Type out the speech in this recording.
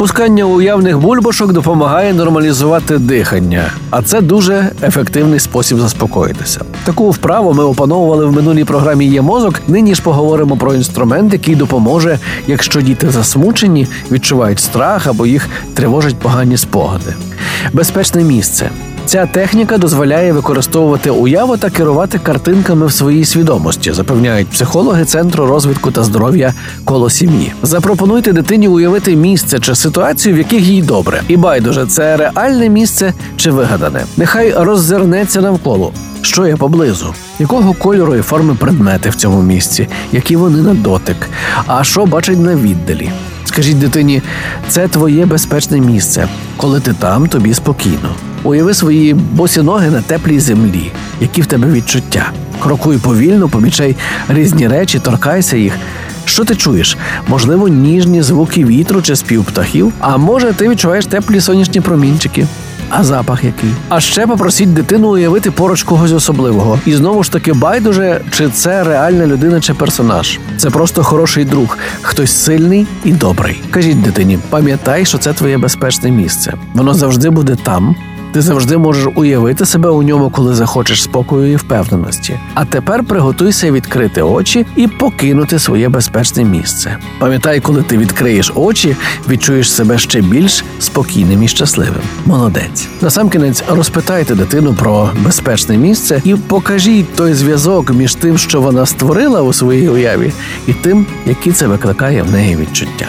Пускання уявних бульбашок допомагає нормалізувати дихання, а це дуже ефективний спосіб заспокоїтися. Таку вправу ми опановували в минулій програмі Є мозок. Нині ж поговоримо про інструмент, який допоможе, якщо діти засмучені, відчувають страх або їх тривожать погані спогади. Безпечне місце. Ця техніка дозволяє використовувати уяву та керувати картинками в своїй свідомості, запевняють психологи Центру розвитку та здоров'я коло сім'ї. Запропонуйте дитині уявити місце чи ситуацію, в яких їй добре, і байдуже це реальне місце чи вигадане. Нехай роззирнеться навколо. Що є поблизу? Якого кольору і форми предмети в цьому місці, які вони на дотик, а що бачить на віддалі? Скажіть дитині, це твоє безпечне місце. Коли ти там, тобі спокійно. Уяви свої босі ноги на теплій землі, які в тебе відчуття. Крокуй повільно, помічай різні речі, торкайся їх. Що ти чуєш? Можливо, ніжні звуки вітру чи спів птахів, а може, ти відчуваєш теплі сонячні промінчики. А запах який? А ще попросіть дитину уявити поруч когось особливого. І знову ж таки байдуже, чи це реальна людина чи персонаж. Це просто хороший друг, хтось сильний і добрий. Кажіть дитині, пам'ятай, що це твоє безпечне місце. Воно завжди буде там. Ти завжди можеш уявити себе у ньому, коли захочеш спокою і впевненості. А тепер приготуйся відкрити очі і покинути своє безпечне місце. Пам'ятай, коли ти відкриєш очі, відчуєш себе ще більш спокійним і щасливим. Молодець. Насамкінець розпитайте дитину про безпечне місце і покажіть той зв'язок між тим, що вона створила у своїй уяві, і тим, які це викликає в неї відчуття.